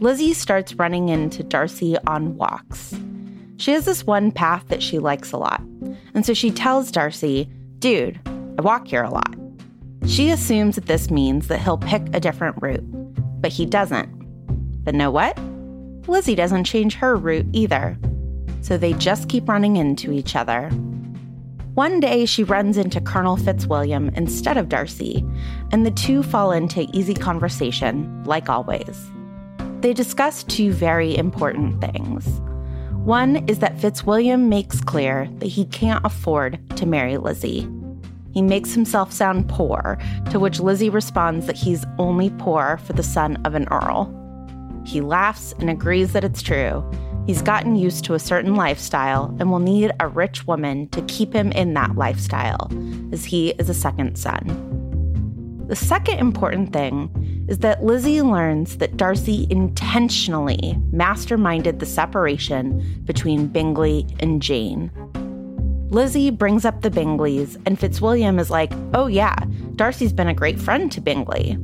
Lizzie starts running into Darcy on walks. She has this one path that she likes a lot, and so she tells Darcy, Dude, I walk here a lot. She assumes that this means that he'll pick a different route, but he doesn't. But know what? Lizzie doesn't change her route either. So they just keep running into each other. One day she runs into Colonel Fitzwilliam instead of Darcy, and the two fall into easy conversation, like always. They discuss two very important things. One is that Fitzwilliam makes clear that he can't afford to marry Lizzie. He makes himself sound poor, to which Lizzie responds that he's only poor for the son of an earl. He laughs and agrees that it's true. He's gotten used to a certain lifestyle and will need a rich woman to keep him in that lifestyle, as he is a second son. The second important thing is that Lizzie learns that Darcy intentionally masterminded the separation between Bingley and Jane. Lizzie brings up the Bingleys, and Fitzwilliam is like, oh, yeah, Darcy's been a great friend to Bingley.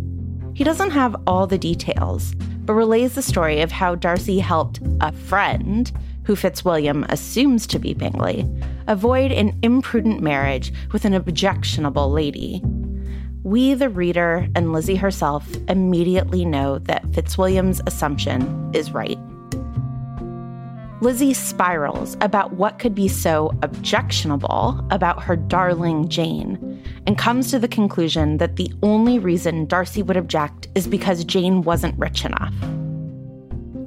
He doesn't have all the details, but relays the story of how Darcy helped a friend, who Fitzwilliam assumes to be Bingley, avoid an imprudent marriage with an objectionable lady. We, the reader, and Lizzie herself immediately know that Fitzwilliam's assumption is right. Lizzie spirals about what could be so objectionable about her darling Jane and comes to the conclusion that the only reason Darcy would object is because Jane wasn't rich enough.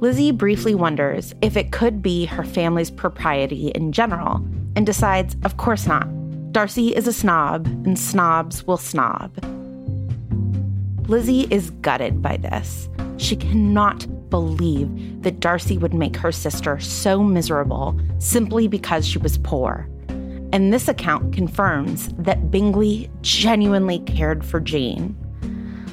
Lizzie briefly wonders if it could be her family's propriety in general and decides, of course not. Darcy is a snob, and snobs will snob. Lizzie is gutted by this. She cannot believe that Darcy would make her sister so miserable simply because she was poor. And this account confirms that Bingley genuinely cared for Jane.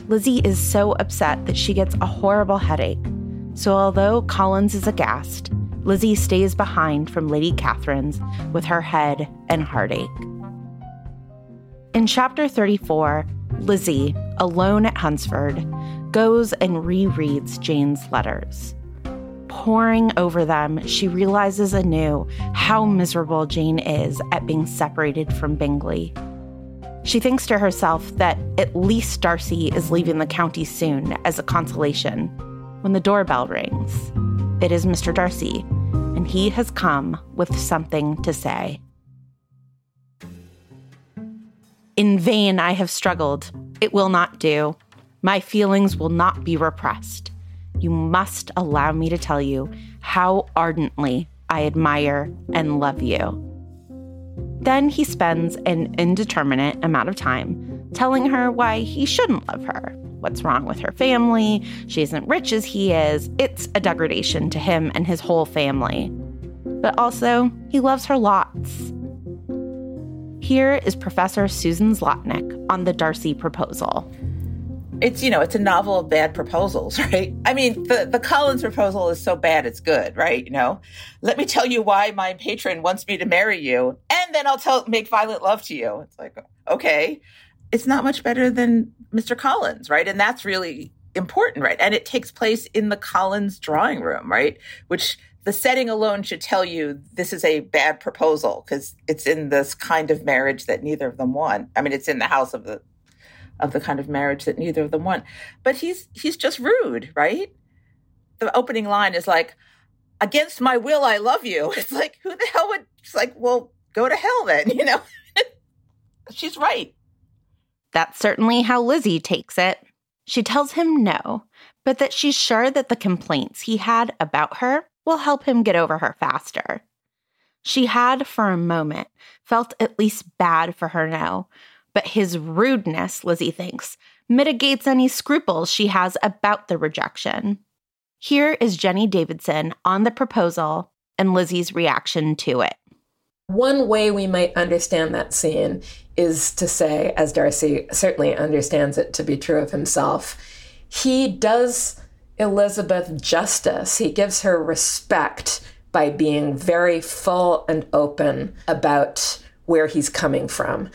Lizzie is so upset that she gets a horrible headache. So, although Collins is aghast, Lizzie stays behind from Lady Catherine's with her head and heartache. In chapter 34, Lizzie, alone at Hunsford, goes and rereads Jane's letters. Poring over them, she realizes anew how miserable Jane is at being separated from Bingley. She thinks to herself that at least Darcy is leaving the county soon as a consolation. When the doorbell rings, it is Mr. Darcy, and he has come with something to say. In vain I have struggled. It will not do. My feelings will not be repressed. You must allow me to tell you how ardently I admire and love you. Then he spends an indeterminate amount of time telling her why he shouldn't love her. What's wrong with her family? She isn't rich as he is. It's a degradation to him and his whole family. But also, he loves her lots. Here is Professor Susan Zlotnick on the Darcy proposal. It's, you know, it's a novel of bad proposals, right? I mean, the, the Collins proposal is so bad it's good, right? You know, let me tell you why my patron wants me to marry you, and then I'll tell make violent love to you. It's like, okay. It's not much better than Mr. Collins, right? And that's really important, right? And it takes place in the Collins drawing room, right? Which the setting alone should tell you this is a bad proposal because it's in this kind of marriage that neither of them want. I mean, it's in the house of the of the kind of marriage that neither of them want. But he's he's just rude, right? The opening line is like, "Against my will, I love you." It's like, who the hell would? It's like, well, go to hell then, you know. She's right. That's certainly how Lizzie takes it. She tells him no, but that she's sure that the complaints he had about her will help him get over her faster. She had, for a moment, felt at least bad for her no, but his rudeness, Lizzie thinks, mitigates any scruples she has about the rejection. Here is Jenny Davidson on the proposal and Lizzie's reaction to it. One way we might understand that scene is to say, as Darcy certainly understands it to be true of himself, he does Elizabeth justice. He gives her respect by being very full and open about where he's coming from.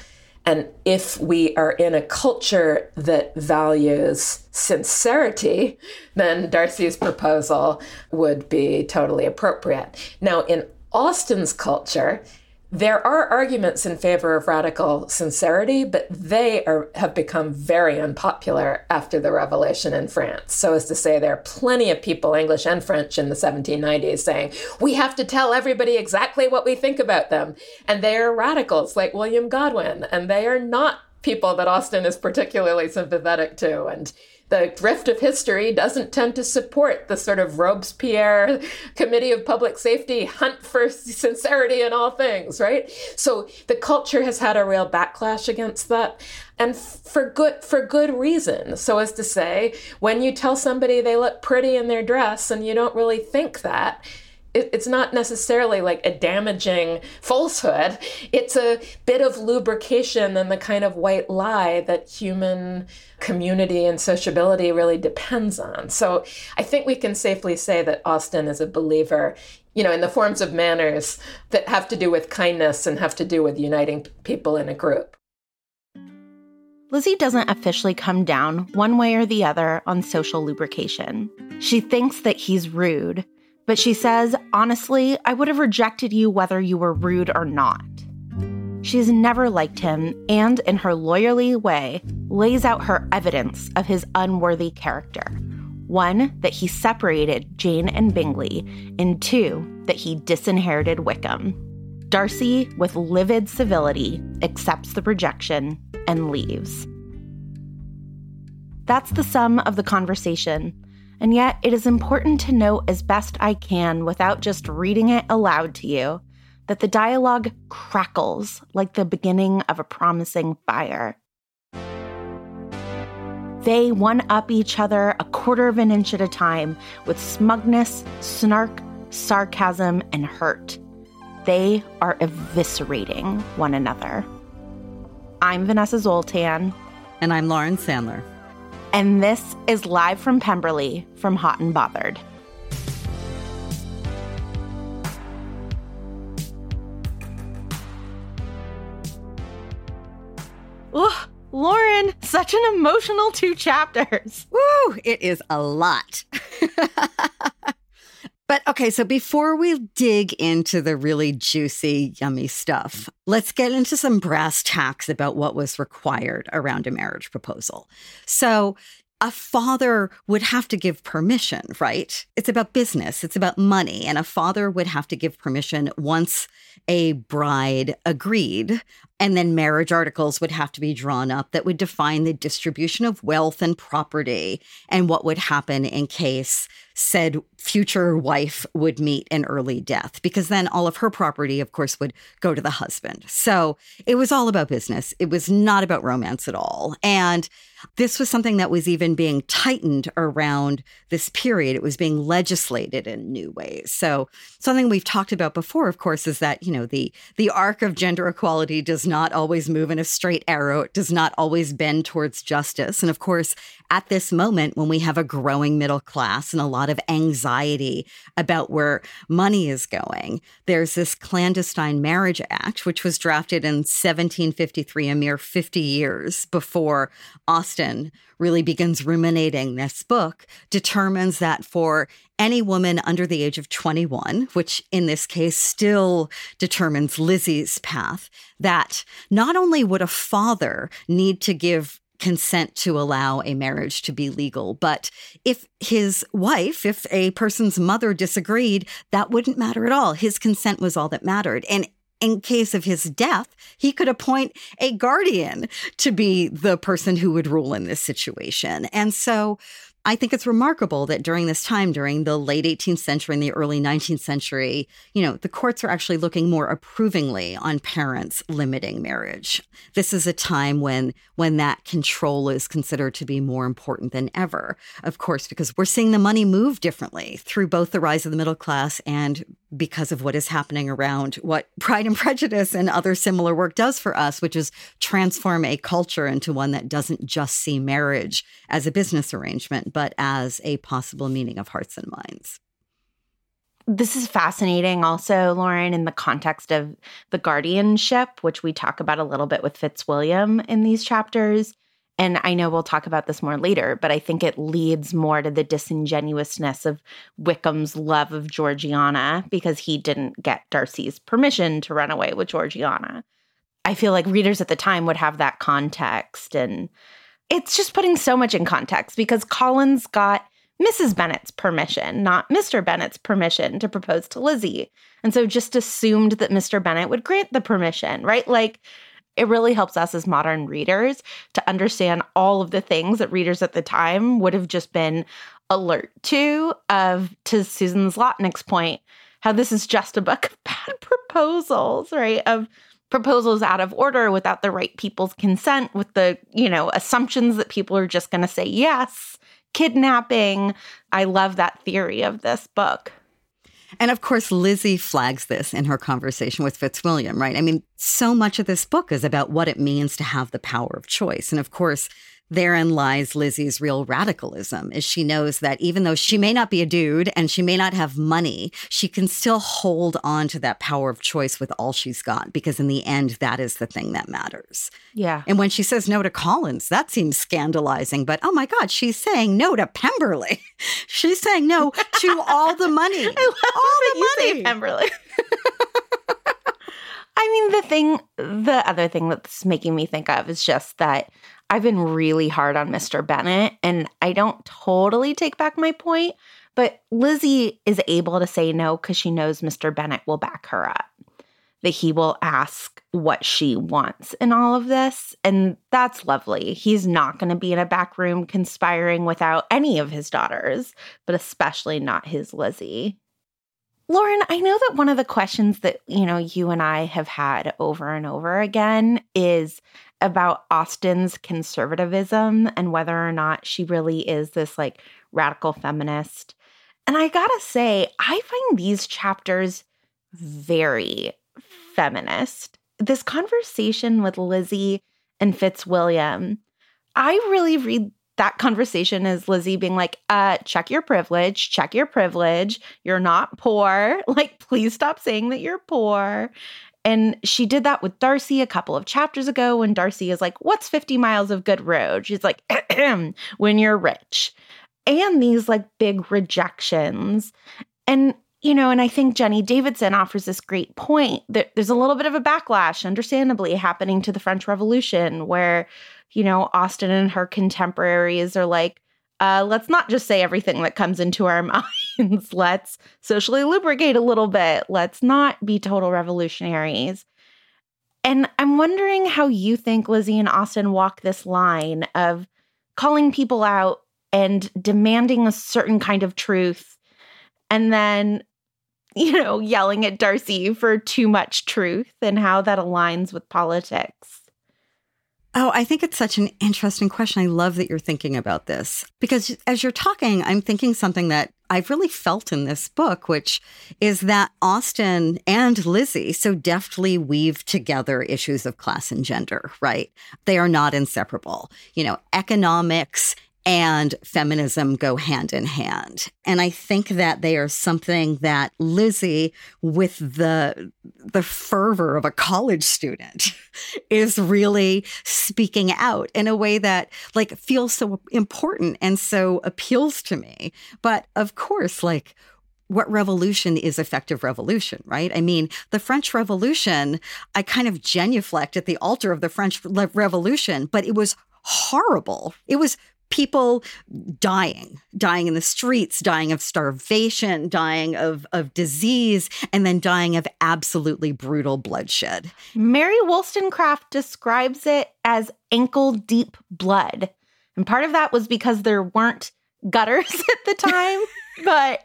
And if we are in a culture that values sincerity, then Darcy's proposal would be totally appropriate. Now, in Austen's culture, there are arguments in favor of radical sincerity, but they are, have become very unpopular after the revolution in France. So, as to say, there are plenty of people, English and French, in the 1790s saying, we have to tell everybody exactly what we think about them. And they are radicals like William Godwin, and they are not people that Austen is particularly sympathetic to. And the drift of history doesn't tend to support the sort of Robespierre Committee of Public Safety hunt for sincerity in all things, right? So the culture has had a real backlash against that and for good for good reason so as to say when you tell somebody they look pretty in their dress and you don't really think that it's not necessarily like a damaging falsehood. It's a bit of lubrication and the kind of white lie that human community and sociability really depends on. So I think we can safely say that Austen is a believer, you know, in the forms of manners that have to do with kindness and have to do with uniting people in a group. Lizzie doesn't officially come down one way or the other on social lubrication. She thinks that he's rude but she says, honestly, I would have rejected you whether you were rude or not. She's never liked him, and in her lawyerly way, lays out her evidence of his unworthy character. One, that he separated Jane and Bingley, and two, that he disinherited Wickham. Darcy, with livid civility, accepts the rejection and leaves. That's the sum of the conversation. And yet, it is important to note as best I can without just reading it aloud to you that the dialogue crackles like the beginning of a promising fire. They one up each other a quarter of an inch at a time with smugness, snark, sarcasm, and hurt. They are eviscerating one another. I'm Vanessa Zoltan. And I'm Lauren Sandler and this is live from Pemberley from Hot and Bothered. Ooh, Lauren, such an emotional two chapters. Woo, it is a lot. But okay, so before we dig into the really juicy, yummy stuff, let's get into some brass tacks about what was required around a marriage proposal. So, a father would have to give permission, right? It's about business, it's about money. And a father would have to give permission once a bride agreed. And then marriage articles would have to be drawn up that would define the distribution of wealth and property and what would happen in case said future wife would meet an early death, because then all of her property, of course, would go to the husband. So it was all about business. It was not about romance at all. And this was something that was even being tightened around this period. It was being legislated in new ways. So something we've talked about before, of course, is that, you know, the the arc of gender equality does not always move in a straight arrow. It does not always bend towards justice. And of course, at this moment when we have a growing middle class and a lot of anxiety about where money is going, there's this Clandestine Marriage Act, which was drafted in 1753, a mere 50 years before Austen really begins ruminating this book determines that for any woman under the age of 21, which in this case still determines Lizzie's path, that not only would a father need to give consent to allow a marriage to be legal. But if his wife, if a person's mother disagreed, that wouldn't matter at all. His consent was all that mattered. And in case of his death, he could appoint a guardian to be the person who would rule in this situation. And so I think it's remarkable that during this time, during the late 18th century and the early 19th century, you know, the courts are actually looking more approvingly on parents limiting marriage. This is a time when when that control is considered to be more important than ever. Of course, because we're seeing the money move differently through both the rise of the middle class and because of what is happening around what Pride and Prejudice and other similar work does for us, which is transform a culture into one that doesn't just see marriage as a business arrangement, but as a possible meaning of hearts and minds. This is fascinating, also, Lauren, in the context of the guardianship, which we talk about a little bit with Fitzwilliam in these chapters. And I know we'll talk about this more later, but I think it leads more to the disingenuousness of Wickham's love of Georgiana because he didn't get Darcy's permission to run away with Georgiana. I feel like readers at the time would have that context. And it's just putting so much in context because Collins got Mrs. Bennet's permission, not Mr. Bennet's permission to propose to Lizzie. And so just assumed that Mr. Bennet would grant the permission, right? Like, it really helps us as modern readers to understand all of the things that readers at the time would have just been alert to of to Susan Zlotnick's point how this is just a book of bad proposals right of proposals out of order without the right people's consent with the you know assumptions that people are just going to say yes kidnapping i love that theory of this book and of course, Lizzie flags this in her conversation with Fitzwilliam, right? I mean, so much of this book is about what it means to have the power of choice. And of course, therein lies Lizzie's real radicalism is she knows that even though she may not be a dude and she may not have money, she can still hold on to that power of choice with all she's got because in the end that is the thing that matters. Yeah. And when she says no to Collins, that seems scandalizing, but oh my god, she's saying no to Pemberley. she's saying no to all the money. All the money. Pemberley. I mean, the thing, the other thing that's making me think of is just that I've been really hard on Mr. Bennet, and I don't totally take back my point, but Lizzie is able to say no because she knows Mr. Bennet will back her up, that he will ask what she wants in all of this. And that's lovely. He's not going to be in a back room conspiring without any of his daughters, but especially not his Lizzie. Lauren, I know that one of the questions that, you know, you and I have had over and over again is about Austen's conservatism and whether or not she really is this like radical feminist. And I gotta say, I find these chapters very feminist. This conversation with Lizzie and Fitzwilliam, I really read that conversation as Lizzie being like, uh, check your privilege, check your privilege. You're not poor. Like, please stop saying that you're poor. And she did that with Darcy a couple of chapters ago when Darcy is like, What's 50 miles of good road? She's like, When you're rich. And these like big rejections. And, you know, and I think Jenny Davidson offers this great point that there's a little bit of a backlash, understandably, happening to the French Revolution, where, you know, Austen and her contemporaries are like, uh, let's not just say everything that comes into our minds. let's socially lubricate a little bit. Let's not be total revolutionaries. And I'm wondering how you think Lizzie and Austen walk this line of calling people out and demanding a certain kind of truth and then you know yelling at Darcy for too much truth and how that aligns with politics. Oh, I think it's such an interesting question. I love that you're thinking about this because as you're talking, I'm thinking something that I've really felt in this book, which is that Austen and Lizzie so deftly weave together issues of class and gender, right? They are not inseparable. You know, economics and feminism go hand in hand. And I think that they are something that Lizzie, with the the fervor of a college student, is really speaking out in a way that like feels so important and so appeals to me. But of course, like what revolution is effective revolution, right? I mean, the French Revolution, I kind of genuflect at the altar of the French Revolution, but it was horrible. It was people dying, dying in the streets, dying of starvation, dying of, of disease, and then dying of absolutely brutal bloodshed. Mary Wollstonecraft describes it as ankle deep blood. And part of that was because there weren't gutters at the time, but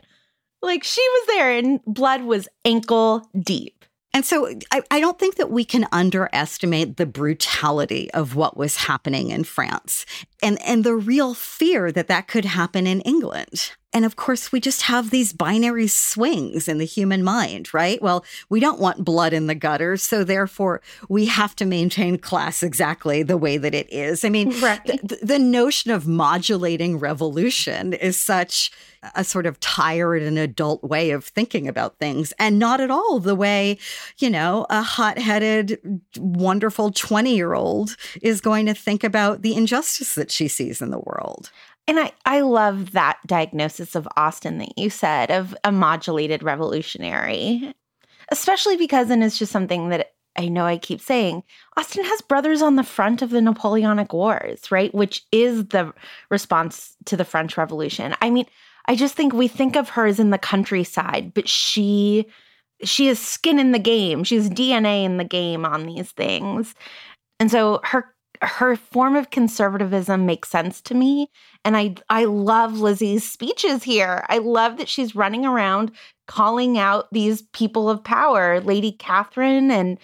like she was there and blood was ankle deep. And so I, I, don't think that we can underestimate the brutality of what was happening in France and, and the real fear that that could happen in England. And of course, we just have these binary swings in the human mind, right? Well, we don't want blood in the gutter. So therefore, we have to maintain class exactly the way that it is. I mean, right. the, the notion of modulating revolution is such a sort of tired and adult way of thinking about things and not at all the way, you know, a hot headed, wonderful 20 year old is going to think about the injustice that she sees in the world. And I, I love that diagnosis of Austen that you said of a modulated revolutionary, especially because, and it's just something that I know I keep saying, Austen has brothers on the front of the Napoleonic Wars, right? Which is the response to the French Revolution. I mean, I just think we think of her as in the countryside, but she she has skin in the game. She's DNA in the game on these things. And so her her form of conservatism makes sense to me. And i i love lizzie's speeches here. I love that she's running around calling out these people of power lady catherine and,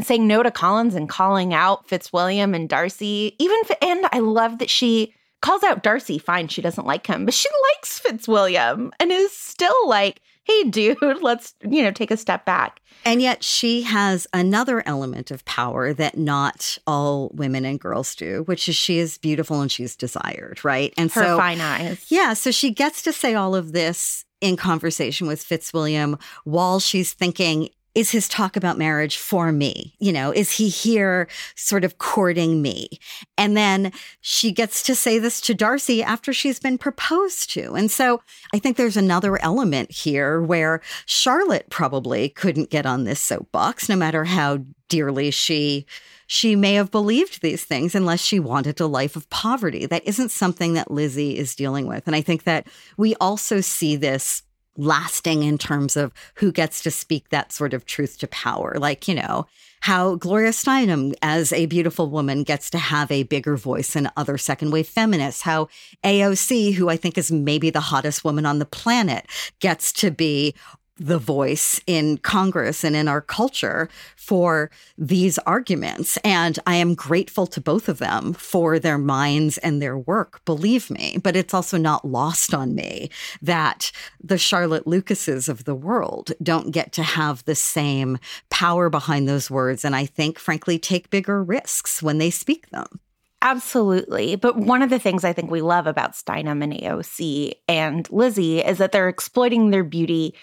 saying no to collins and calling out fitzwilliam and darcy. Even and i love that she calls out darcy. Fine she doesn't like him but she likes fitzwilliam and is still like hey, dude, let's, you know, take a step back. And yet she has another element of power that not all women and girls do, which is she is beautiful and she's desired, right? And so Her so fine eyes. Yeah. So she gets to say all of this in conversation with Fitzwilliam while she's thinking is his talk about marriage for me? You know, is he here sort of courting me? And then she gets to say this to Darcy after she's been proposed to. And so I think there's another element here where Charlotte probably couldn't get on this soapbox, no matter how dearly she she may have believed these things unless she wanted a life of poverty. That isn't something that Lizzie is dealing with. And I think that we also see this lasting in terms of who gets to speak that sort of truth to power. Like, you know, how Gloria Steinem, as a beautiful woman, gets to have a bigger voice than other second wave feminists. How AOC, who I think is maybe the hottest woman on the planet, gets to be the voice in Congress and in our culture for these arguments. And I am grateful to both of them for their minds and their work, believe me. But it's also not lost on me that the Charlotte Lucases of the world don't get to have the same power behind those words. And I think, frankly, take bigger risks when they speak them. Absolutely. But one of the things I think we love about Steinem and AOC and Lizzie is that they're exploiting their beauty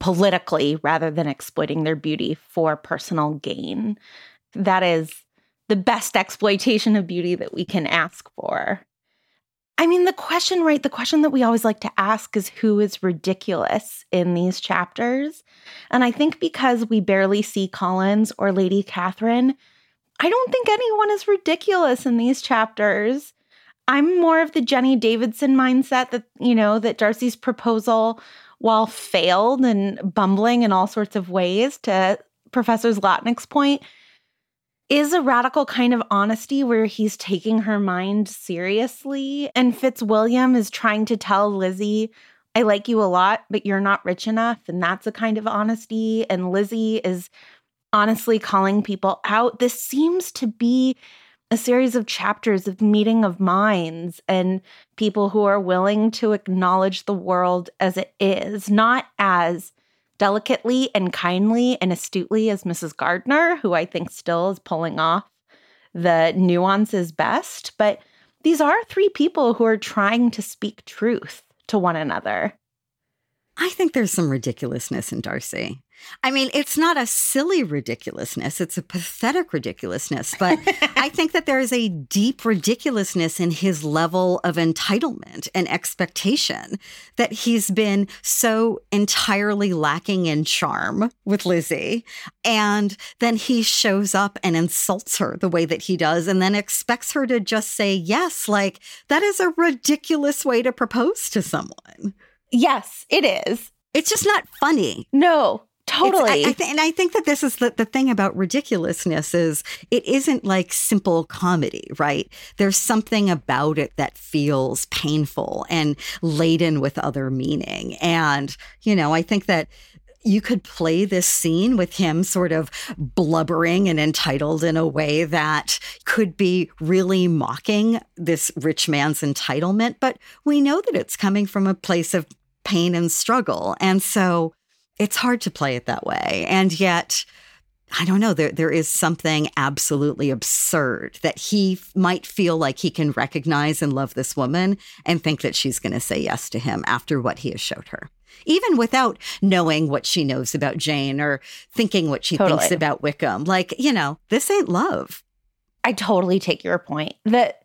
politically rather than exploiting their beauty for personal gain. That is the best exploitation of beauty that we can ask for. I mean, the question, right? The question that we always like to ask is who is ridiculous in these chapters? And I think because we barely see Collins or Lady Catherine, I don't think anyone is ridiculous in these chapters. I'm more of the Jenny Davidson mindset that, you know, that Darcy's proposal while failed and bumbling in all sorts of ways, to Professor Zlotnick's point, is a radical kind of honesty where he's taking her mind seriously. And Fitzwilliam is trying to tell Lizzie, I like you a lot, but you're not rich enough. And that's a kind of honesty. And Lizzie is honestly calling people out. This seems to be a series of chapters of meeting of minds and people who are willing to acknowledge the world as it is, not as delicately and kindly and astutely as Mrs. Gardiner, who I think still is pulling off the nuances best, but these are three people who are trying to speak truth to one another. I think there's some ridiculousness in Darcy. I mean, it's not a silly ridiculousness, it's a pathetic ridiculousness. But I think that there is a deep ridiculousness in his level of entitlement and expectation that he's been so entirely lacking in charm with Lizzie. And then he shows up and insults her the way that he does, and then expects her to just say yes. Like, that is a ridiculous way to propose to someone. Yes, it is. It's just not funny. No, Totally. I, I th- and I think that this is the, the thing about ridiculousness is it isn't like simple comedy, right? There's something about it that feels painful and laden with other meaning. And, you know, I think that you could play this scene with him sort of blubbering and entitled in a way that could be really mocking this rich man's entitlement. But we know that it's coming from a place of pain and struggle. And so it's hard to play it that way. And yet, I don't know, there, there is something absolutely absurd that he might feel like he can recognize and love this woman and think that she's going to say yes to him after what he has showed her. Even without knowing what she knows about Jane or thinking what she totally. thinks about Wickham. Like, you know, this ain't love. I totally take your point. That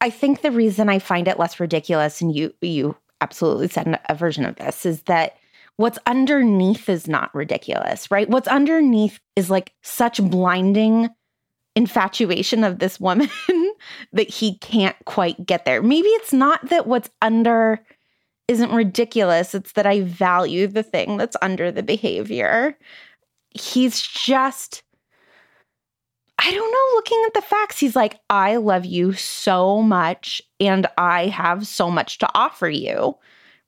I think the reason I find it less ridiculous, and you you absolutely said a version of this, is that what's underneath is not ridiculous, right? What's underneath is like such blinding infatuation of this woman that he can't quite get there. Maybe it's not that what's under isn't ridiculous, it's that I value the thing that's under the behavior. He's just I don't know, looking at the facts, he's like, I love you so much and I have so much to offer you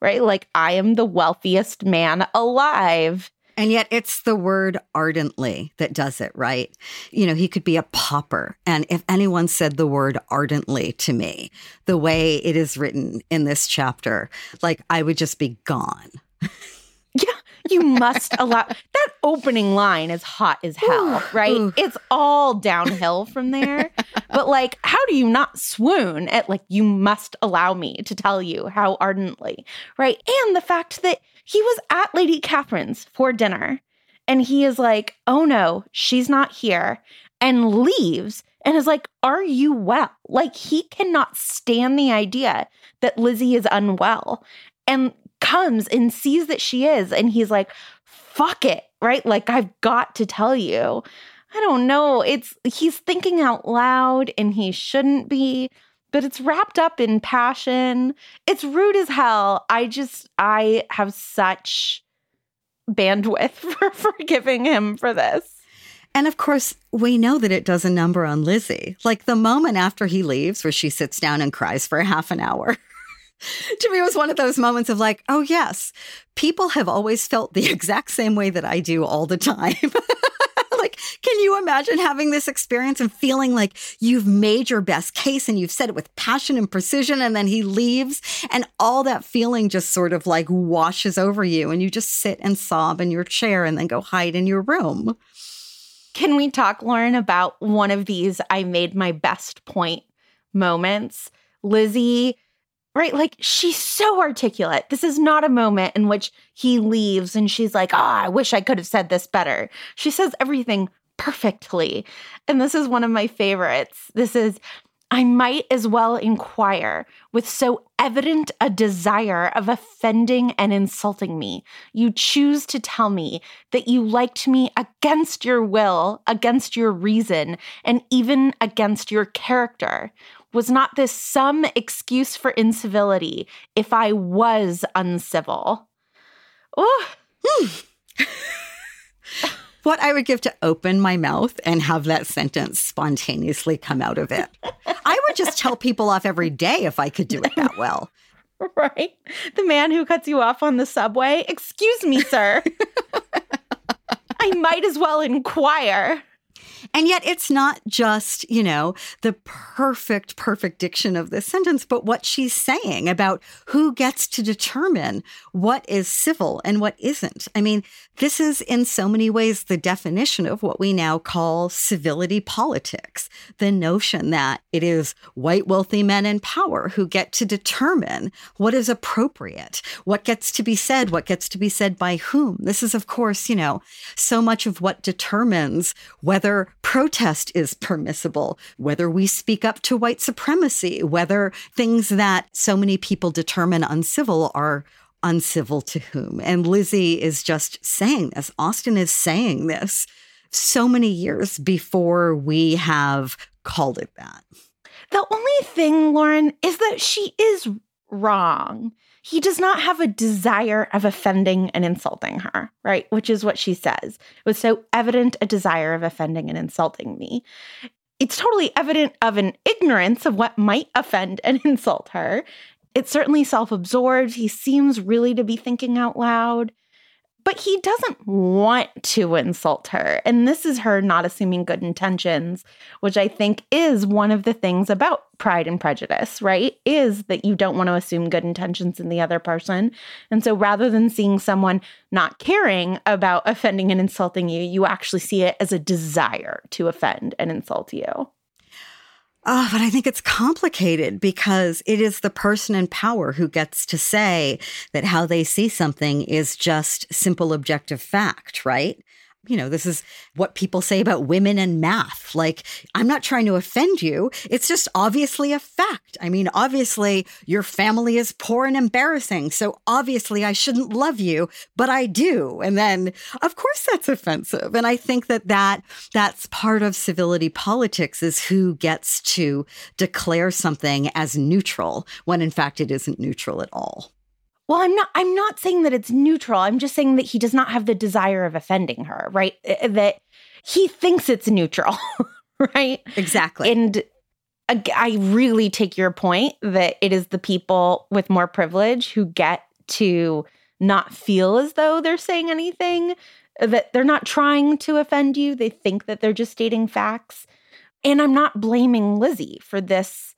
right? Like, I am the wealthiest man alive. And yet it's the word ardently that does it, right? You know, he could be a pauper. And if anyone said the word ardently to me, the way it is written in this chapter, like I would just be gone. Yeah, you must allow that opening line is hot as hell, right? Ooh. It's all downhill from there. but like, how do you not swoon at like you must allow me to tell you how ardently, right? And the fact that he was at Lady Catherine's for dinner and he is like, oh no, she's not here, and leaves and is like, Are you well? Like, he cannot stand the idea that Lizzie is unwell. And comes and sees that she is. And he's like, fuck it, right? Like, I've got to tell you. I don't know. It's he's thinking out loud and he shouldn't be, but it's wrapped up in passion. It's rude as hell. I just, I have such bandwidth for forgiving him for this. And of course, we know that it does a number on Lizzie. Like the moment after he leaves, where she sits down and cries for half an hour. to me, it was one of those moments of like, oh, yes, people have always felt the exact same way that I do all the time. like, can you imagine having this experience and feeling like you've made your best case and you've said it with passion and precision, and then he leaves, and all that feeling just sort of like washes over you, and you just sit and sob in your chair and then go hide in your room? Can we talk, Lauren, about one of these I made my best point moments? Lizzie right? Like she's so articulate. This is not a moment in which he leaves and she's like, ah, oh, I wish I could have said this better. She says everything perfectly. And this is one of my favorites. This is, I might as well inquire with so evident a desire of offending and insulting me. You choose to tell me that you liked me against your will, against your reason, and even against your character. Was not this some excuse for incivility if I was uncivil? Oh. what I would give to open my mouth and have that sentence spontaneously come out of it. I would just tell people off every day if I could do it that well. Right? The man who cuts you off on the subway, excuse me, sir. I might as well inquire. And yet it's not just, you know, the perfect, perfect diction of this sentence, but what she's saying about who gets to determine what is civil and what isn't. I mean, this is in so many ways the definition of what we now call civility politics. The notion that it is white wealthy men in power who get to determine what is appropriate, what gets to be said, what gets to be said by whom. This is, of course, you know, so much of what determines whether protest is permissible, whether we speak up to white supremacy, whether things that so many people determine uncivil are uncivil to whom. And Lizzie is just saying this. Austen is saying this so many years before we have called it that. The only thing, Lauren, is that she is wrong. He does not have a desire of offending and insulting her, right? Which is what she says. It was so evident a desire of offending and insulting me. It's totally evident of an ignorance of what might offend and insult her. It's certainly self absorbed. He seems really to be thinking out loud, but he doesn't want to insult her. And this is her not assuming good intentions, which I think is one of the things about pride and prejudice, right? Is that you don't want to assume good intentions in the other person. And so rather than seeing someone not caring about offending and insulting you, you actually see it as a desire to offend and insult you. Oh, but I think it's complicated because it is the person in power who gets to say that how they see something is just simple objective fact, right? You know, this is what people say about women and math. Like, I'm not trying to offend you. It's just obviously a fact. I mean, obviously, your family is poor and embarrassing. So obviously, I shouldn't love you, but I do. And then, of course, that's offensive. And I think that, that that's part of civility politics is who gets to declare something as neutral when in fact it isn't neutral at all. Well, I'm not I'm not saying that it's neutral. I'm just saying that he does not have the desire of offending her, right? Eh, eh, that he thinks it's neutral, right? Exactly. And I really take your point that it is the people with more privilege who get to not feel as though they're saying anything, eh, that they're not trying to offend you. They think that they're just stating facts. And I'm not blaming Lizzie for this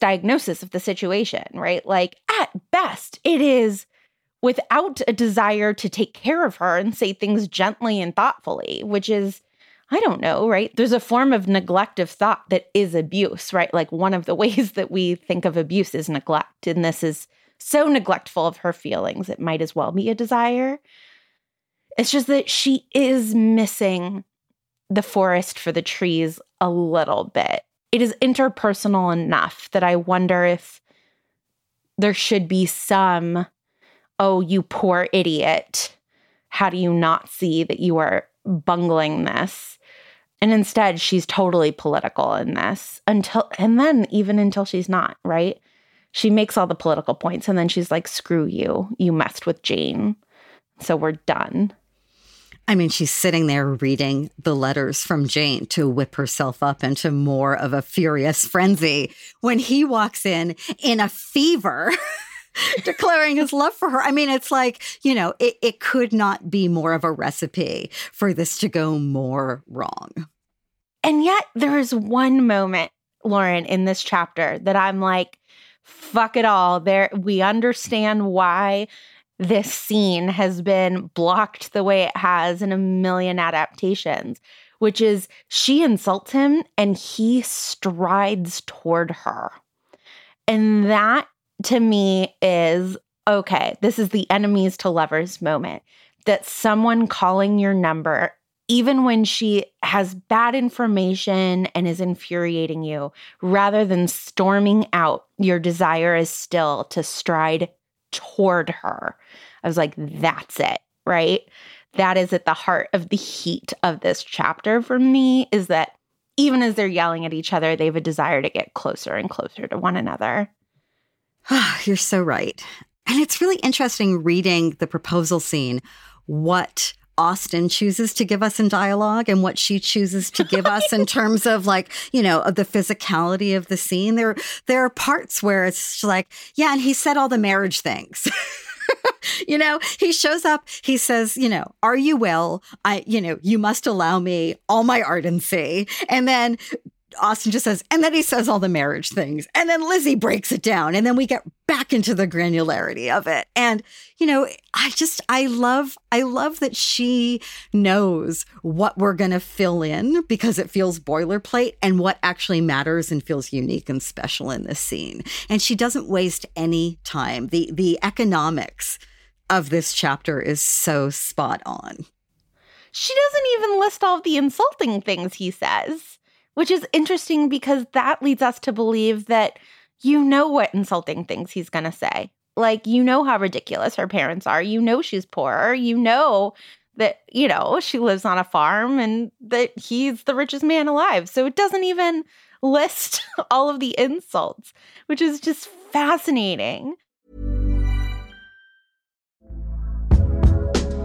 diagnosis of the situation, right? Like, at best, it is without a desire to take care of her and say things gently and thoughtfully, which is, I don't know, right? There's a form of neglect of thought that is abuse, right? Like, one of the ways that we think of abuse is neglect. And this is so neglectful of her feelings, it might as well be a desire. It's just that she is missing the forest for the trees a little bit it is interpersonal enough that I wonder if there should be some, oh, you poor idiot. How do you not see that you are bungling this? And instead, she's totally political in this until, and then even until she's not, right? She makes all the political points and then she's like, screw you. You messed with Jane. So we're done. I mean, she's sitting there reading the letters from Jane to whip herself up into more of a furious frenzy when he walks in in a fever. declaring his love for her. I mean, it's like, you know, it, it could not be more of a recipe for this to go more wrong. And yet, there is one moment, Lauren, in this chapter that I'm like, fuck it all. There, we understand why this scene has been blocked the way it has in a million adaptations, which is she insults him and he strides toward her. And that to me is okay, this is the enemies to lovers moment that someone calling your number, even when she has bad information and is infuriating you, rather than storming out, your desire is still to stride toward her. I was like, that's it, right? That is at the heart of the heat of this chapter for me is that even as they're yelling at each other, they have a desire to get closer and closer to one another. Ah, you're so right. And it's really interesting reading the proposal scene, what Austen chooses to give us in dialogue and what she chooses to give us in terms of like, you know, of the physicality of the scene. There there are parts where it's like, yeah, and he said all the marriage things. you know, he shows up, he says, you know, are you well? I, you know, you must allow me all my ardency. And then Austen just says, and then he says all the marriage things. And then Lizzie breaks it down. And then we get back into the granularity of it. And, you know, I just, I love, I love that she knows what we're going to fill in because it feels boilerplate and what actually matters and feels unique and special in this scene. And she doesn't waste any time. The, the economics of this chapter is so spot on. She doesn't even list all the insulting things he says which is interesting because that leads us to believe that you know what insulting things he's going to say. Like, you know how ridiculous her parents are. You know she's poor. You know that, you know, she lives on a farm and that he's the richest man alive. So it doesn't even list all of the insults, which is just fascinating.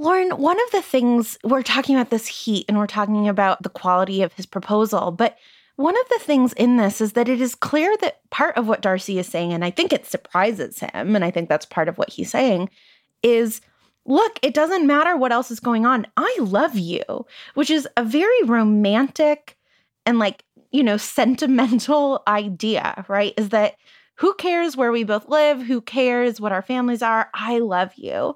Lauren, one of the things we're talking about this heat and we're talking about the quality of his proposal, but one of the things in this is that it is clear that part of what Darcy is saying, and I think it surprises him, and I think that's part of what he's saying, is look, it doesn't matter what else is going on. I love you, which is a very romantic and like, you know, sentimental idea, right? Is that who cares where we both live? Who cares what our families are? I love you.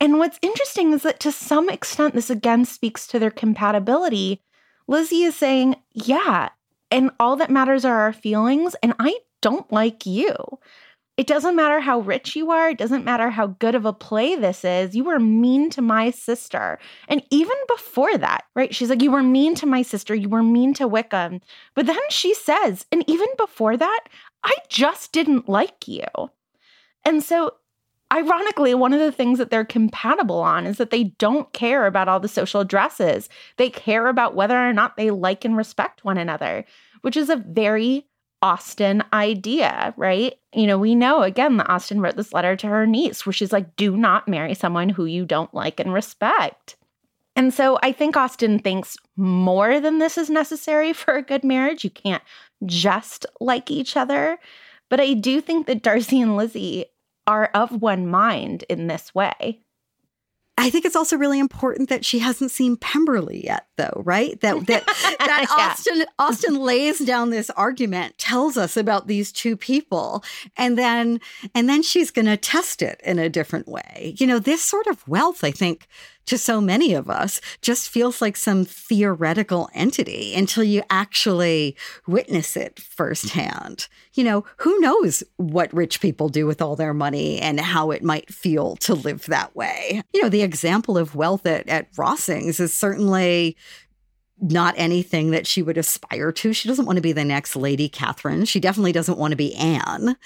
And what's interesting is that to some extent, this again speaks to their compatibility. Lizzie is saying, Yeah, and all that matters are our feelings, and I don't like you. It doesn't matter how rich you are, it doesn't matter how good of a play this is. You were mean to my sister. And even before that, right? She's like, You were mean to my sister, you were mean to Wickham. But then she says, And even before that, I just didn't like you. And so Ironically, one of the things that they're compatible on is that they don't care about all the social dresses. They care about whether or not they like and respect one another, which is a very Austen idea, right? You know, we know again that Austen wrote this letter to her niece where she's like, do not marry someone who you don't like and respect. And so I think Austen thinks more than this is necessary for a good marriage. You can't just like each other. But I do think that Darcy and Lizzie are of one mind in this way. I think it's also really important that she hasn't seen Pemberley yet, though, right? That that that Yeah. Austen Austen lays down this argument, tells us about these two people, and then and then she's going to test it in a different way. You know, this sort of wealth, I think, to so many of us, just feels like some theoretical entity until you actually witness it firsthand. You know, who knows what rich people do with all their money and how it might feel to live that way. You know, the example of wealth at, at Rosings is certainly not anything that she would aspire to. She doesn't want to be the next Lady Catherine. She definitely doesn't want to be Anne.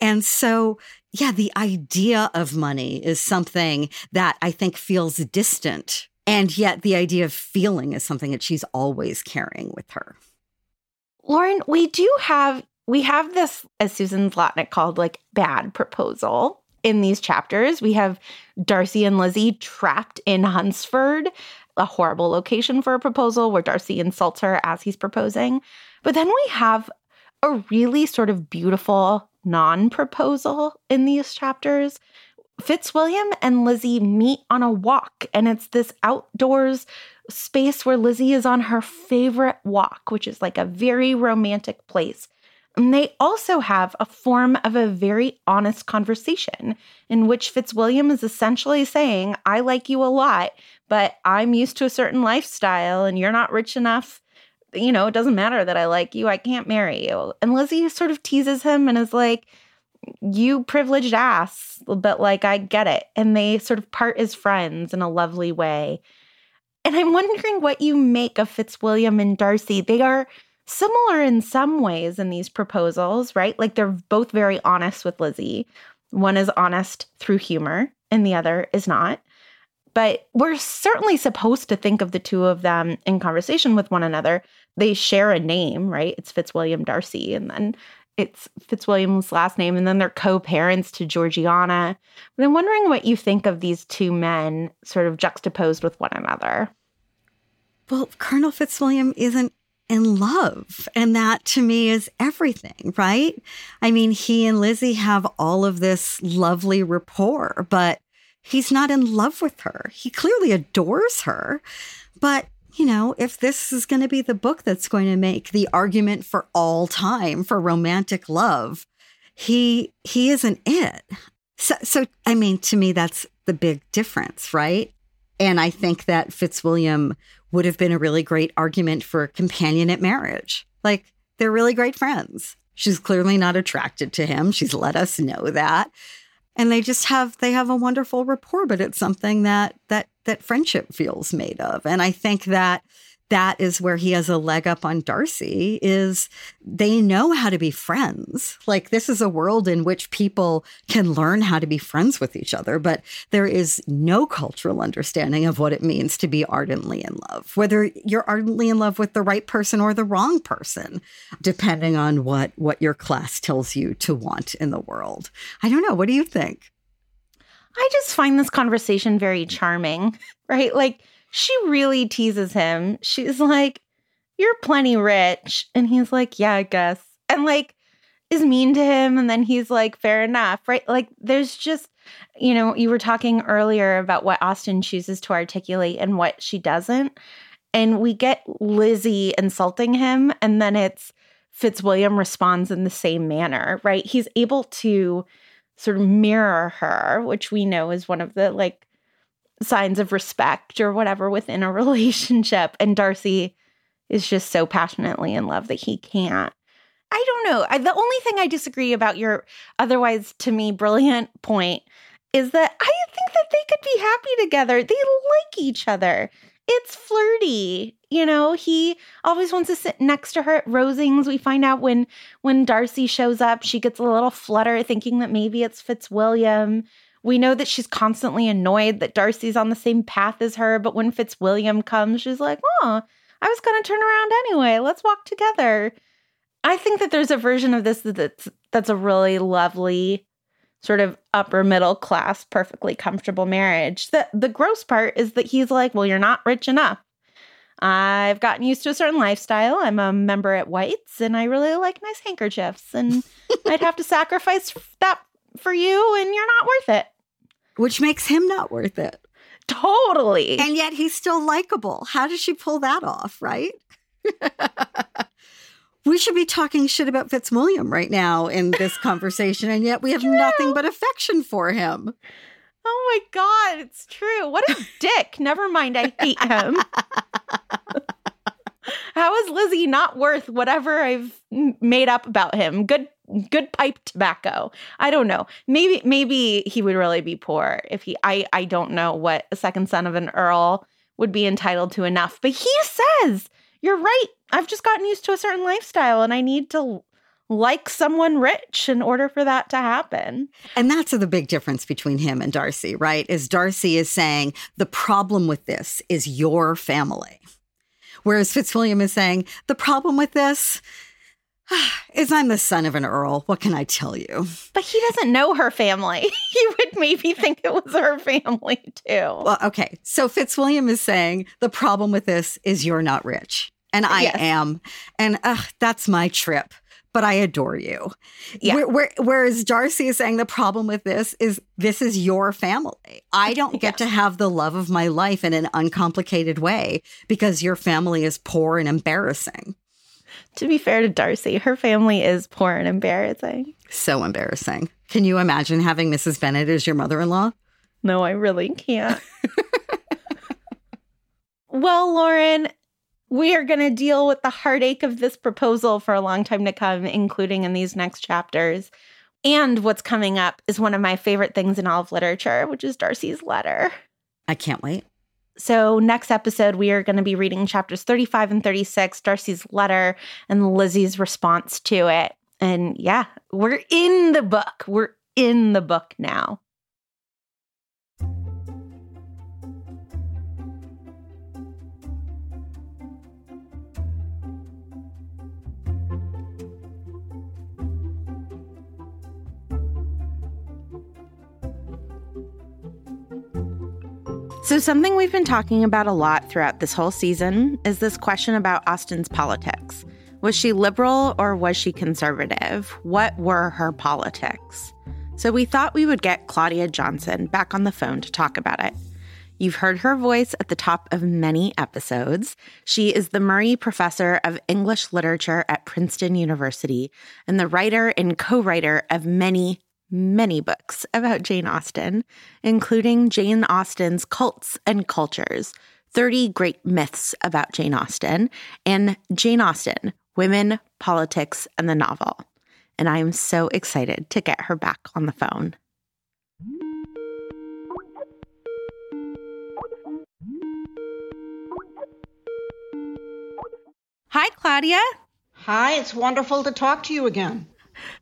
And so, yeah, the idea of money is something that I think feels distant. And yet, the idea of feeling is something that she's always carrying with her. Lauren, we do have we have this, as Susan Zlotnick called, like bad proposal. in these chapters. We have Darcy and Lizzie trapped in Hunsford, a horrible location for a proposal where Darcy insults her as he's proposing. But then we have a really sort of beautiful non proposal in these chapters. Fitzwilliam and Lizzie meet on a walk, and it's this outdoors space where Lizzie is on her favorite walk, which is like a very romantic place. And they also have a form of a very honest conversation in which Fitzwilliam is essentially saying, I like you a lot, but I'm used to a certain lifestyle and you're not rich enough. You know, it doesn't matter that I like you, I can't marry you. And Lizzie sort of teases him and is like, You privileged ass, but like, I get it. And they sort of part as friends in a lovely way. And I'm wondering what you make of Fitzwilliam and Darcy. They are similar in some ways in these proposals, right? Like they're both very honest with Lizzie. One is honest through humor, and the other is not. But we're certainly supposed to think of the two of them in conversation with one another. They share a name, right? It's Fitzwilliam Darcy, and then it's Fitzwilliam's last name, and then they're co parents to Georgiana. But I'm wondering what you think of these two men sort of juxtaposed with one another. Well, Colonel Fitzwilliam isn't in love. And that to me is everything, right? I mean, he and Lizzie have all of this lovely rapport, but he's not in love with her. He clearly adores her. But, you know, if this is going to be the book that's going to make the argument for all time for romantic love, he he isn't it. So so I mean, to me that's the big difference, right? And I think that Fitzwilliam would have been a really great argument for companionate marriage. Like they're really great friends. She's clearly not attracted to him. She's let us know that. And they just have they have a wonderful rapport, but it's something that that that friendship feels made of. And I think that that is where he has a leg up on Darcy is they know how to be friends. Like this is a world in which people can learn how to be friends with each other, but there is no cultural understanding of what it means to be ardently in love. Whether you're ardently in love with the right person or the wrong person, depending on what what your class tells you to want in the world. I don't know, what do you think? I just find this conversation very charming, right? Like she really teases him. She's like, You're plenty rich. And he's like, Yeah, I guess. And like, is mean to him. And then he's like, Fair enough. Right. Like, there's just, you know, you were talking earlier about what Austen chooses to articulate and what she doesn't. And we get Lizzie insulting him. And then it's Fitzwilliam responds in the same manner, right? He's able to sort of mirror her, which we know is one of the like signs of respect or whatever within a relationship. And Darcy is just so passionately in love that he can't. I don't know. I, the only thing I disagree about your otherwise to me brilliant point is that I think that they could be happy together. They like each other. It's flirty. You know, he always wants to sit next to her at Rosings. We find out when when Darcy shows up, she gets a little flutter thinking that maybe it's Fitzwilliam. We know that she's constantly annoyed that Darcy's on the same path as her, but when Fitzwilliam comes, she's like, oh, I was going to turn around anyway. Let's walk together. I think that there's a version of this that's that's a really lovely sort of upper middle class perfectly comfortable marriage. The the gross part is that he's like, "Well, you're not rich enough. I've gotten used to a certain lifestyle. I'm a member at White's and I really like nice handkerchiefs and I'd have to sacrifice that for you and you're not worth it. Which makes him not worth it. Totally. And yet he's still likable. How does she pull that off, right? we should be talking shit about Fitzwilliam right now in this conversation, and yet we have nothing but affection for him. Oh my God, it's true. What a dick. Never mind, I hate him. How is Lizzie not worth whatever I've made up about him? Good good pipe tobacco. I don't know. Maybe maybe he would really be poor if he I I don't know what a second son of an earl would be entitled to enough. But he says, "You're right. I've just gotten used to a certain lifestyle and I need to like someone rich in order for that to happen. And that's the big difference between him and Darcy, right? Is Darcy is saying the problem with this is your family. Whereas Fitzwilliam is saying the problem with this Is I'm the son of an earl. What can I tell you? But he doesn't know her family. he would maybe think it was her family too. Well, okay. So Fitzwilliam is saying the problem with this is you're not rich. And I Yes. am. And uh, that's my trip. But I adore you. Yeah. Where, where, whereas Darcy is saying the problem with this is this is your family. I don't get to have the love of my life in an uncomplicated way because your family is poor and embarrassing. To be fair to Darcy, her family is poor and embarrassing. So embarrassing. Can you imagine having Mrs. Bennet as your mother in law? No, I really can't. well, Lauren, we are going to deal with the heartache of this proposal for a long time to come, including in these next chapters. And what's coming up is one of my favorite things in all of literature, which is Darcy's letter. I can't wait. So, next episode, we are going to be reading chapters 35 and 36, Darcy's letter and Lizzie's response to it. And yeah, we're in the book. We're in the book now. So, something we've been talking about a lot throughout this whole season is this question about Austen's politics. Was she liberal or was she conservative? What were her politics? So, we thought we would get Claudia Johnson back on the phone to talk about it. You've heard her voice at the top of many episodes. She is the Murray Professor of English Literature at Princeton University and the writer and co writer of many, many books about Jane Austen, including Jane Austen's Cults and Cultures 30 Great Myths about Jane Austen, and Jane Austen Women, Politics, and the Novel. And I am so excited to get her back on the phone. Hi, Claudia. Hi, it's wonderful to talk to you again.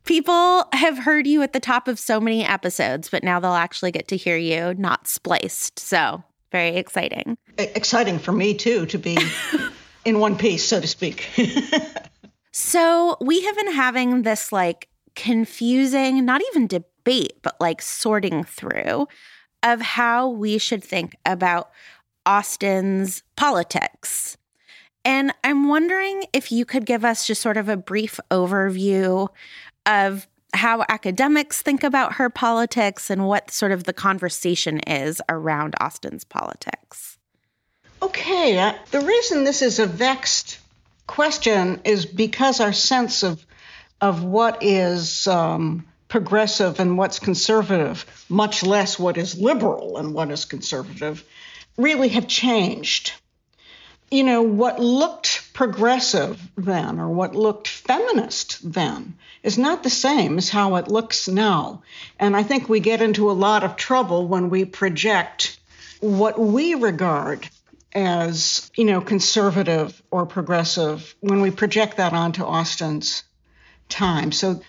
People have heard you at the top of so many episodes, but now they'll actually get to hear you not spliced. So, very exciting. Exciting for me, too, to be in one piece, so to speak. So, we have been having this like confusing, not even debate, but like sorting through of how we should think about Austen's politics. And I'm wondering if you could give us just sort of a brief overview of how academics think about her politics and what sort of the conversation is around Austen's politics. okay, uh, the reason this is a vexed question is because our sense of of what is um, progressive and what's conservative, much less what is liberal and what is conservative, really have changed. You know, what looked progressive then or what looked feminist then is not the same as how it looks now. And I think we get into a lot of trouble when we project what we regard as, you know, conservative or progressive when we project that onto Austen's time. So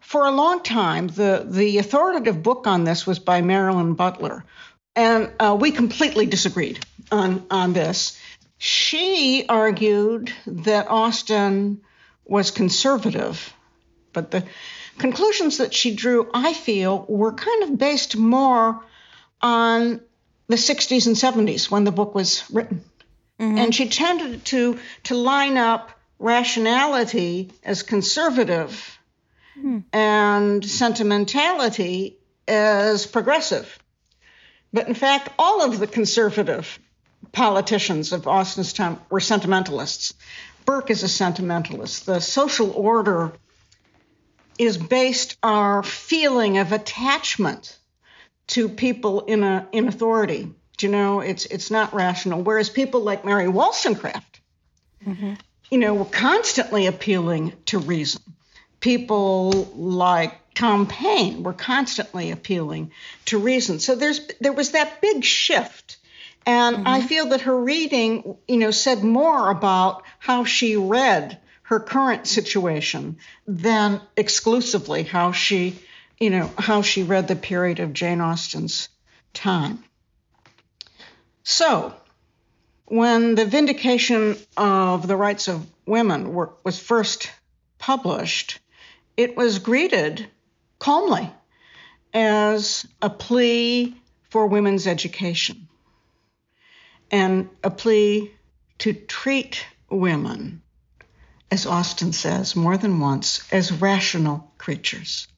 for a long time, the, the authoritative book on this was by Marilyn Butler. And uh, we completely disagreed on, on this. She argued that Austen was conservative, but the conclusions that she drew, I feel, were kind of based more on the 60s and 70s when the book was written. Mm-hmm. And she tended to, to line up rationality as conservative hmm. and sentimentality as progressive. But in fact, all of the conservative politicians of Austen's time were sentimentalists. Burke is a sentimentalist. The social order is based on our feeling of attachment to people in a in authority. Do you know, it's it's not rational. Whereas people like Mary Wollstonecraft, mm-hmm. you know, were constantly appealing to reason. People like Tom Paine were constantly appealing to reason. So there's there was that big shift. And I mm-hmm. feel that her reading, you know, said more about how she read her current situation than exclusively how she, you know, how she read the period of Jane Austen's time. So, when the vindication of the rights of women were, was first published, it was greeted calmly as a plea for women's education and a plea to treat women, as Austen says more than once, as rational creatures.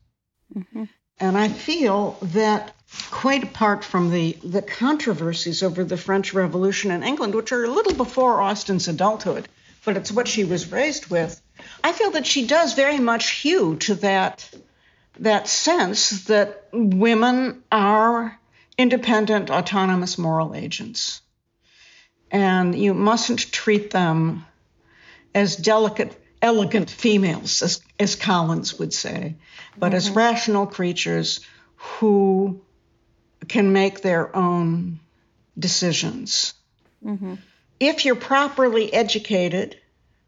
Mm-hmm. And I feel that quite apart from the, the controversies over the French Revolution in England, which are a little before Austen's adulthood, but it's what she was raised with, I feel that she does very much hew to that that sense that women are independent, autonomous moral agents. And you mustn't treat them as delicate, elegant females, as, as Collins would say, but mm-hmm. as rational creatures who can make their own decisions. Mm-hmm. If you're properly educated,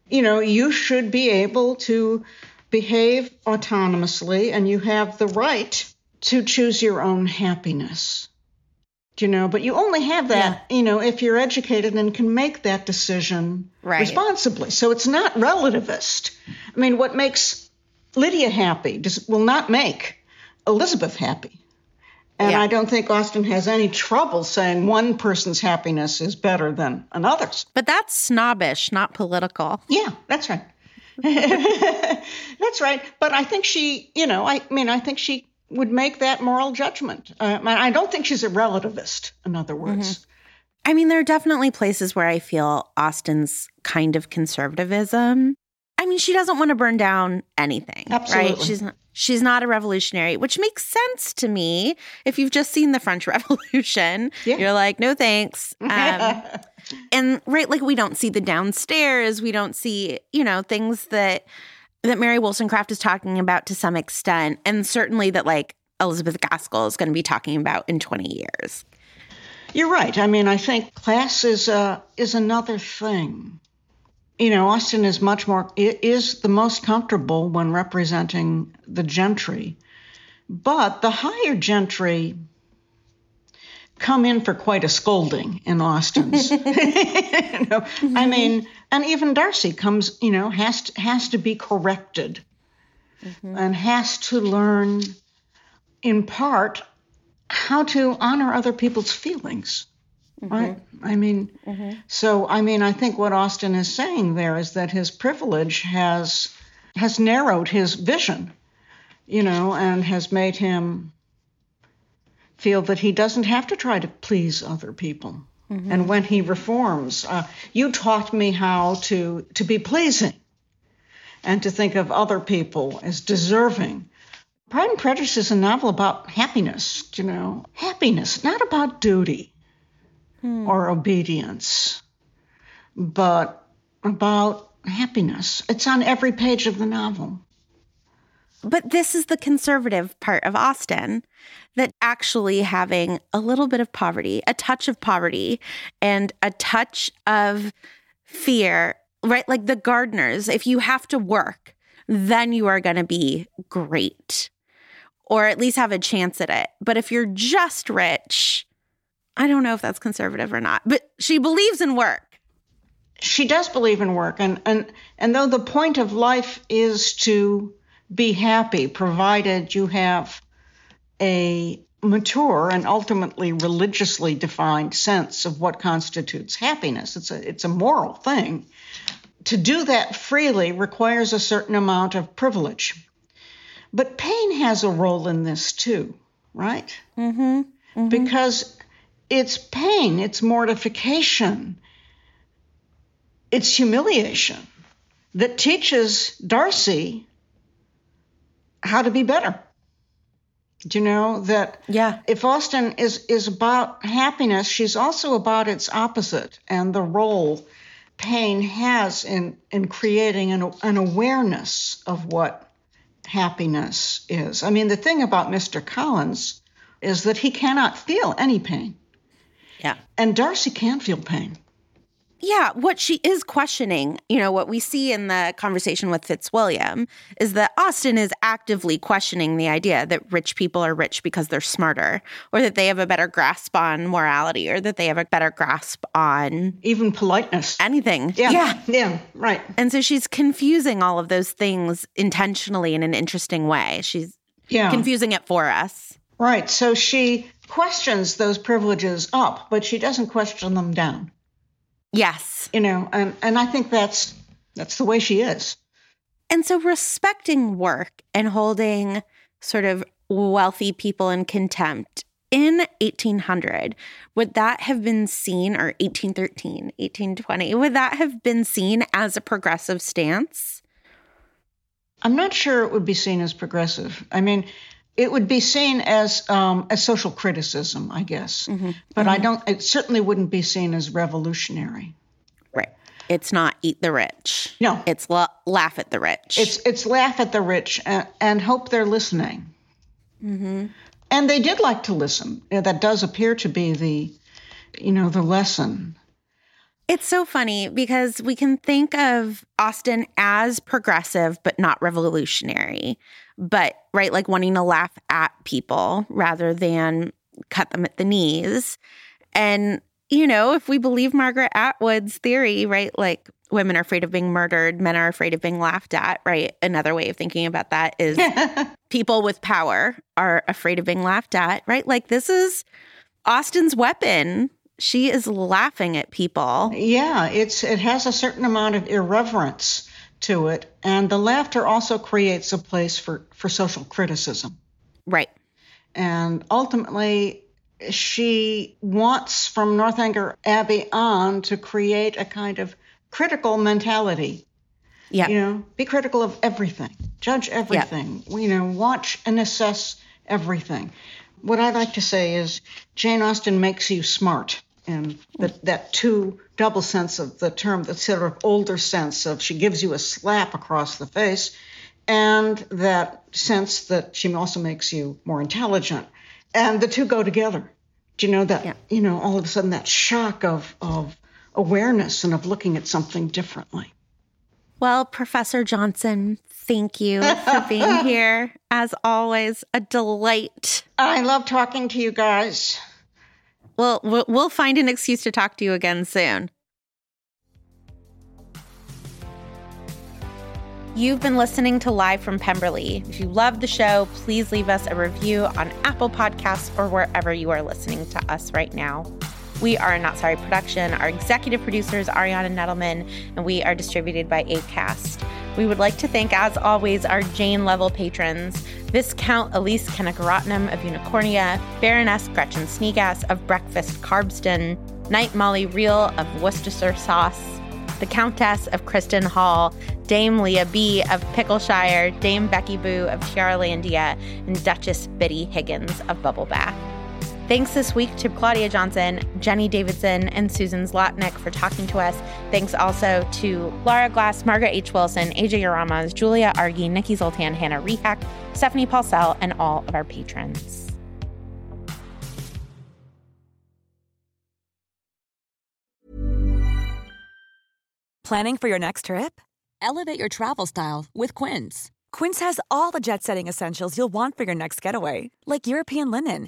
you know, you should be able to behave autonomously and you have the right to choose your own happiness. You know, but you only have that, yeah. you know, if you're educated and can make that decision right. responsibly. So it's not relativist. I mean, what makes Lydia happy does, will not make Elizabeth happy. And yeah. I don't think Austen has any trouble saying one person's happiness is better than another's. But that's snobbish, not political. Yeah, that's right. that's right. But I think she, you know, I mean, I think she would make that moral judgment. Uh, I don't think she's a relativist, in other words. Mm-hmm. I mean, there are definitely places where I feel Austen's kind of conservatism. I mean, she doesn't want to burn down anything, Absolutely. right? She's not, she's not a revolutionary, which makes sense to me. If you've just seen the French Revolution, yeah. you're like, no thanks. Um, and right, like we don't see the downstairs, we don't see, you know, things that that Mary Wollstonecraft is talking about to some extent, and certainly that like Elizabeth Gaskell is going to be talking about in 20 years. You're right. I mean, I think class is uh, is another thing you know, Austen is much more is the most comfortable when representing the gentry, but the higher gentry come in for quite a scolding in Austen's. you know, mm-hmm. I mean, and even Darcy comes, you know, has to, has to be corrected mm-hmm. and has to learn, in part, how to honor other people's feelings. Mm-hmm. Right? I mean, mm-hmm. so I mean, I think what Austen is saying there is that his privilege has has narrowed his vision, you know, and has made him feel that he doesn't have to try to please other people. Mm-hmm. And when he reforms, uh, you taught me how to to be pleasing, and to think of other people as deserving. Pride and Prejudice is a novel about happiness, you know, happiness, not about duty hmm. or obedience, but about happiness. It's on every page of the novel. But this is the conservative part of Austen that actually having a little bit of poverty, a touch of poverty, and a touch of fear, right? Like the Gardiners, if you have to work, then you are going to be great or at least have a chance at it. But if you're just rich, I don't know if that's conservative or not, but she believes in work. She does believe in work, and and and though the point of life is to be happy, provided you have a mature and ultimately religiously defined sense of what constitutes happiness. It's a it's a moral thing. To do that freely requires a certain amount of privilege. But pain has a role in this too, right? Mm-hmm. Mm-hmm. Because it's pain, it's mortification, it's humiliation that teaches Darcy how to be better. Do you know that yeah. if Austen is, is about happiness, she's also about its opposite and the role pain has in, in creating an, an awareness of what happiness is. I mean, the thing about Mr. Collins is that he cannot feel any pain. Yeah. And Darcy can feel pain. Yeah, what she is questioning, you know, what we see in the conversation with Fitzwilliam is that Austen is actively questioning the idea that rich people are rich because they're smarter, or that they have a better grasp on morality, or that they have a better grasp on even politeness. Anything. Yeah. Yeah, yeah right. And so she's confusing all of those things intentionally in an interesting way. She's yeah. confusing it for us. Right. So she questions those privileges up, but she doesn't question them down. Yes. You know, and, and I think that's that's the way she is. And so respecting work and holding sort of wealthy people in contempt in 1800 would that have been seen or 1813 1820 would that have been seen as a progressive stance i'm not sure it would be seen as progressive i mean it would be seen as um, a social criticism, I guess. Mm-hmm. But mm-hmm. I don't. It certainly wouldn't be seen as revolutionary. Right. It's not eat the rich. No. It's la- laugh at the rich. It's it's laugh at the rich and, and hope they're listening. Mm-hmm. And they did like to listen. That does appear to be the, you know, the lesson. It's so funny because we can think of Austen as progressive, but not revolutionary but right, like wanting to laugh at people rather than cut them at the knees. And, you know, if we believe Margaret Atwood's theory, right, like women are afraid of being murdered, men are afraid of being laughed at, right? Another way of thinking about that is people with power are afraid of being laughed at, right? Like this is Austen's weapon. She is laughing at people. Yeah, it's it has a certain amount of irreverence to it. And the laughter also creates a place for, for social criticism. Right. And ultimately, she wants from Northanger Abbey on to create a kind of critical mentality. Yeah. You know, be critical of everything, judge everything, you know, watch and assess everything. What I like to say is Jane Austen makes you smart and that, that two double sense of the term, the sort of older sense of she gives you a slap across the face, and that sense that she also makes you more intelligent. And the two go together. Do you know that, yeah. you know, all of a sudden that shock of, of awareness and of looking at something differently. Well, Professor Johnson, thank you for being here. As always, a delight. I love talking to you guys. Well, we'll find an excuse to talk to you again soon. You've been listening to Live from Pemberley. If you love the show, please leave us a review on Apple Podcasts or wherever you are listening to us right now. We are a Not Sorry production. Our executive producer is Ariana Nettleman, and we are distributed by ACAST. We would like to thank, as always, our Jane level patrons Viscount Elise Kennegarotnam of Unicornia, Baroness Gretchen Sneegas of Breakfast Carbston, Knight Molly Reel of Worcestershire Sauce, the Countess of Kristen Hall, Dame Leah B. of Pickleshire, Dame Becky Boo of Tiaralandia, and Duchess Biddy Higgins of Bubble Bath. Thanks this week to Claudia Johnson, Jenny Davidson, and Susan Zlotnick for talking to us. Thanks also to Laura Glass, Margaret H. Wilson, AJ Uramas, Julia Argy, Nikki Zoltan, Hannah Rehak, Stephanie Paulsell, and all of our patrons. Planning for your next trip? Elevate your travel style with Quince. Quince has all the jet setting essentials you'll want for your next getaway, like European linen